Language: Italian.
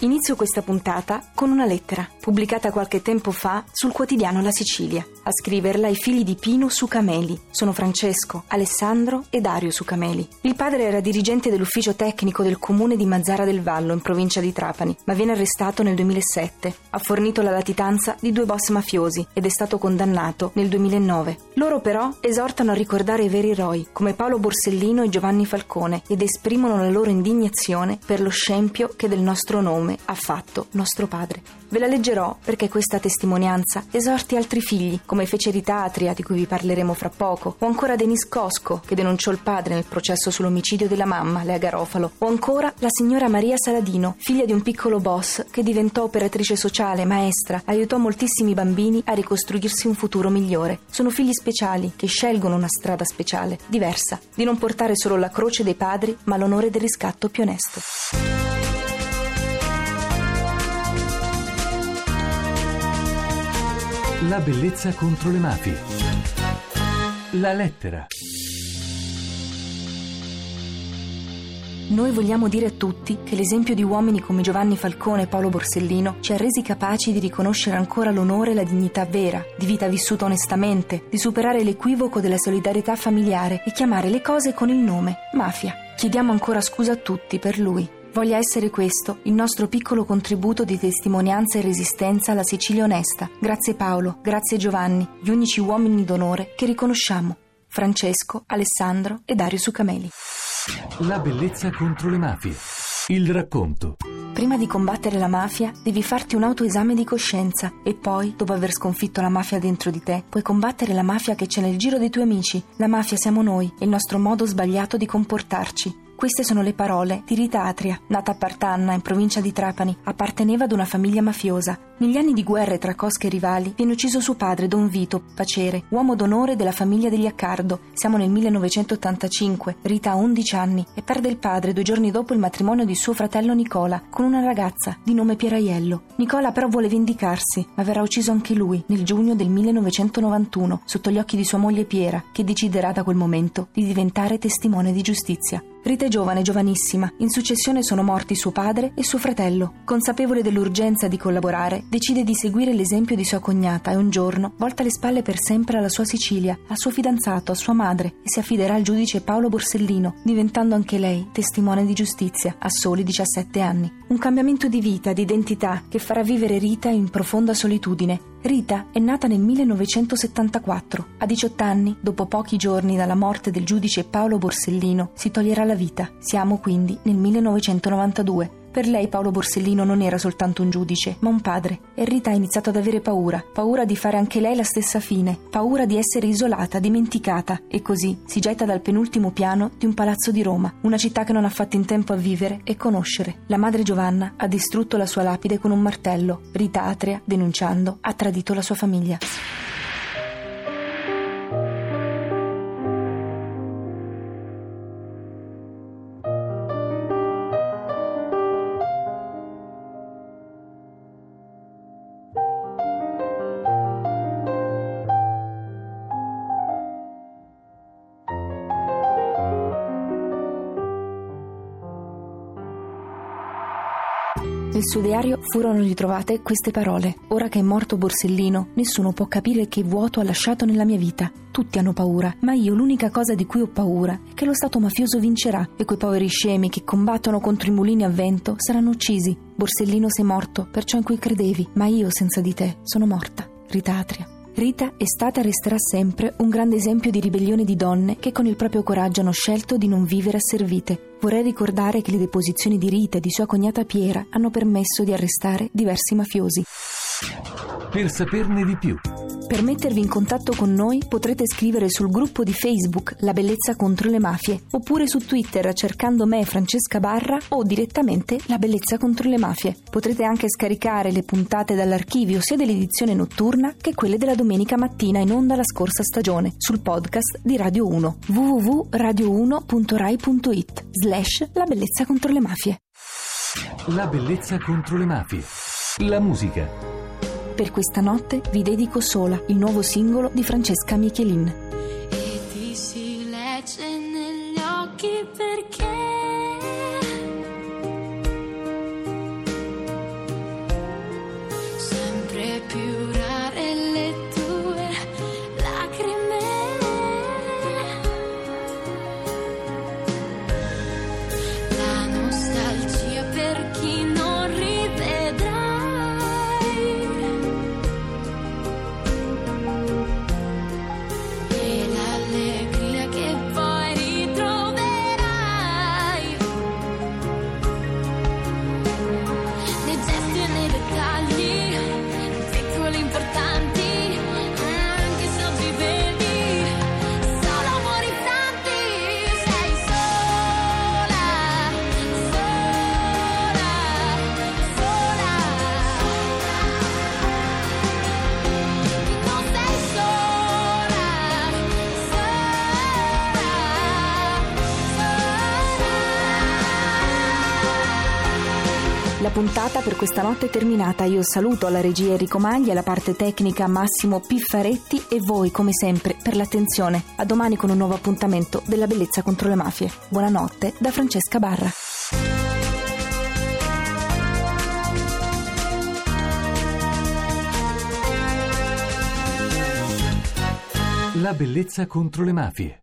Inizio questa puntata con una lettera, pubblicata qualche tempo fa sul quotidiano La Sicilia. A scriverla i figli di Pino Sucameli. Sono Francesco, Alessandro e Dario Sucameli. Il padre era dirigente dell'ufficio tecnico del comune di Mazzara del Vallo, in provincia di Trapani, ma viene arrestato nel 2007. Ha fornito la latitanza di due boss mafiosi ed è stato condannato nel 2009. Loro però esortano a ricordare i veri eroi, come Paolo Borsellino e Giovanni Falcone, ed esprimono la loro indignazione per lo scempio che del nostro nome ha fatto nostro padre. Ve la leggerò perché questa testimonianza esorti altri figli, come fece Rita Atria, di cui vi parleremo fra poco, o ancora Denis Cosco, che denunciò il padre nel processo sull'omicidio della mamma, Lea Garofalo, o ancora la signora Maria Saladino, figlia di un piccolo boss che diventò operatrice sociale, maestra, aiutò moltissimi bambini a ricostruirsi un futuro migliore. Sono figli speciali che scelgono una strada speciale, diversa, di non portare solo la croce dei padri, ma l'onore del riscatto più onesto. La bellezza contro le mafie. La lettera. Noi vogliamo dire a tutti che l'esempio di uomini come Giovanni Falcone e Paolo Borsellino ci ha resi capaci di riconoscere ancora l'onore e la dignità vera, di vita vissuta onestamente, di superare l'equivoco della solidarietà familiare e chiamare le cose con il nome, mafia. Chiediamo ancora scusa a tutti per lui, voglia essere questo il nostro piccolo contributo di testimonianza e resistenza alla Sicilia onesta. Grazie Paolo, grazie Giovanni, gli unici uomini d'onore che riconosciamo. Francesco, Alessandro e Dario Sucameli. La bellezza contro le mafie. Il racconto. Prima di combattere la mafia devi farti un autoesame di coscienza e poi, dopo aver sconfitto la mafia dentro di te, puoi combattere la mafia che c'è nel giro dei tuoi amici. La mafia siamo noi il nostro modo sbagliato di comportarci. Queste sono le parole di Rita Atria, nata a Partanna, in provincia di Trapani, apparteneva ad una famiglia mafiosa. Negli anni di guerre tra cosche e rivali viene ucciso suo padre, Don Vito Pacere, uomo d'onore della famiglia degli Accardo. Siamo nel 1985, Rita ha 11 anni e perde il padre due giorni dopo il matrimonio di suo fratello Nicola con una ragazza di nome Pieraiello. Nicola però vuole vendicarsi, ma verrà ucciso anche lui nel giugno del 1991 sotto gli occhi di sua moglie Piera, che deciderà da quel momento di diventare testimone di giustizia. Rita è giovane, giovanissima. In successione sono morti suo padre e suo fratello. Consapevole dell'urgenza di collaborare, decide di seguire l'esempio di sua cognata e un giorno volta le spalle per sempre alla sua Sicilia, al suo fidanzato, a sua madre e si affiderà al giudice Paolo Borsellino, diventando anche lei testimone di giustizia a soli 17 anni. Un cambiamento di vita, di identità che farà vivere Rita in profonda solitudine Rita è nata nel 1974. A 18 anni, dopo pochi giorni dalla morte del giudice Paolo Borsellino, si toglierà la vita. Siamo quindi nel 1992. Per lei Paolo Borsellino non era soltanto un giudice, ma un padre, e Rita ha iniziato ad avere paura, paura di fare anche lei la stessa fine, paura di essere isolata, dimenticata, e così si getta dal penultimo piano di un palazzo di Roma, una città che non ha fatto in tempo a vivere e conoscere. La madre Giovanna ha distrutto la sua lapide con un martello, Rita Atria, denunciando, ha tradito la sua famiglia. Nel suo diario furono ritrovate queste parole. Ora che è morto Borsellino, nessuno può capire che vuoto ha lasciato nella mia vita. Tutti hanno paura, ma io l'unica cosa di cui ho paura è che lo Stato mafioso vincerà e quei poveri scemi che combattono contro i mulini a vento saranno uccisi. Borsellino sei morto per ciò in cui credevi, ma io senza di te sono morta. Ritatria. Rita è stata e resterà sempre un grande esempio di ribellione di donne che con il proprio coraggio hanno scelto di non vivere asservite. Vorrei ricordare che le deposizioni di Rita e di sua cognata Piera hanno permesso di arrestare diversi mafiosi. Per saperne di più, Per mettervi in contatto con noi potrete scrivere sul gruppo di Facebook La Bellezza contro le Mafie oppure su Twitter cercando me Francesca Barra o direttamente La Bellezza contro le Mafie. Potrete anche scaricare le puntate dall'archivio sia dell'edizione notturna che quelle della domenica mattina in onda la scorsa stagione sul podcast di Radio 1 www.radio1.rai.it slash La Bellezza contro le Mafie. La bellezza contro le mafie. La musica. Per questa notte vi dedico sola il nuovo singolo di Francesca Michelin. E ti si legge negli occhi perché La puntata per questa notte è terminata. Io saluto alla regia Enrico Maglia, la parte tecnica Massimo Piffaretti e voi, come sempre, per l'attenzione. A domani con un nuovo appuntamento della bellezza contro le mafie. Buonanotte da Francesca Barra. La bellezza contro le mafie.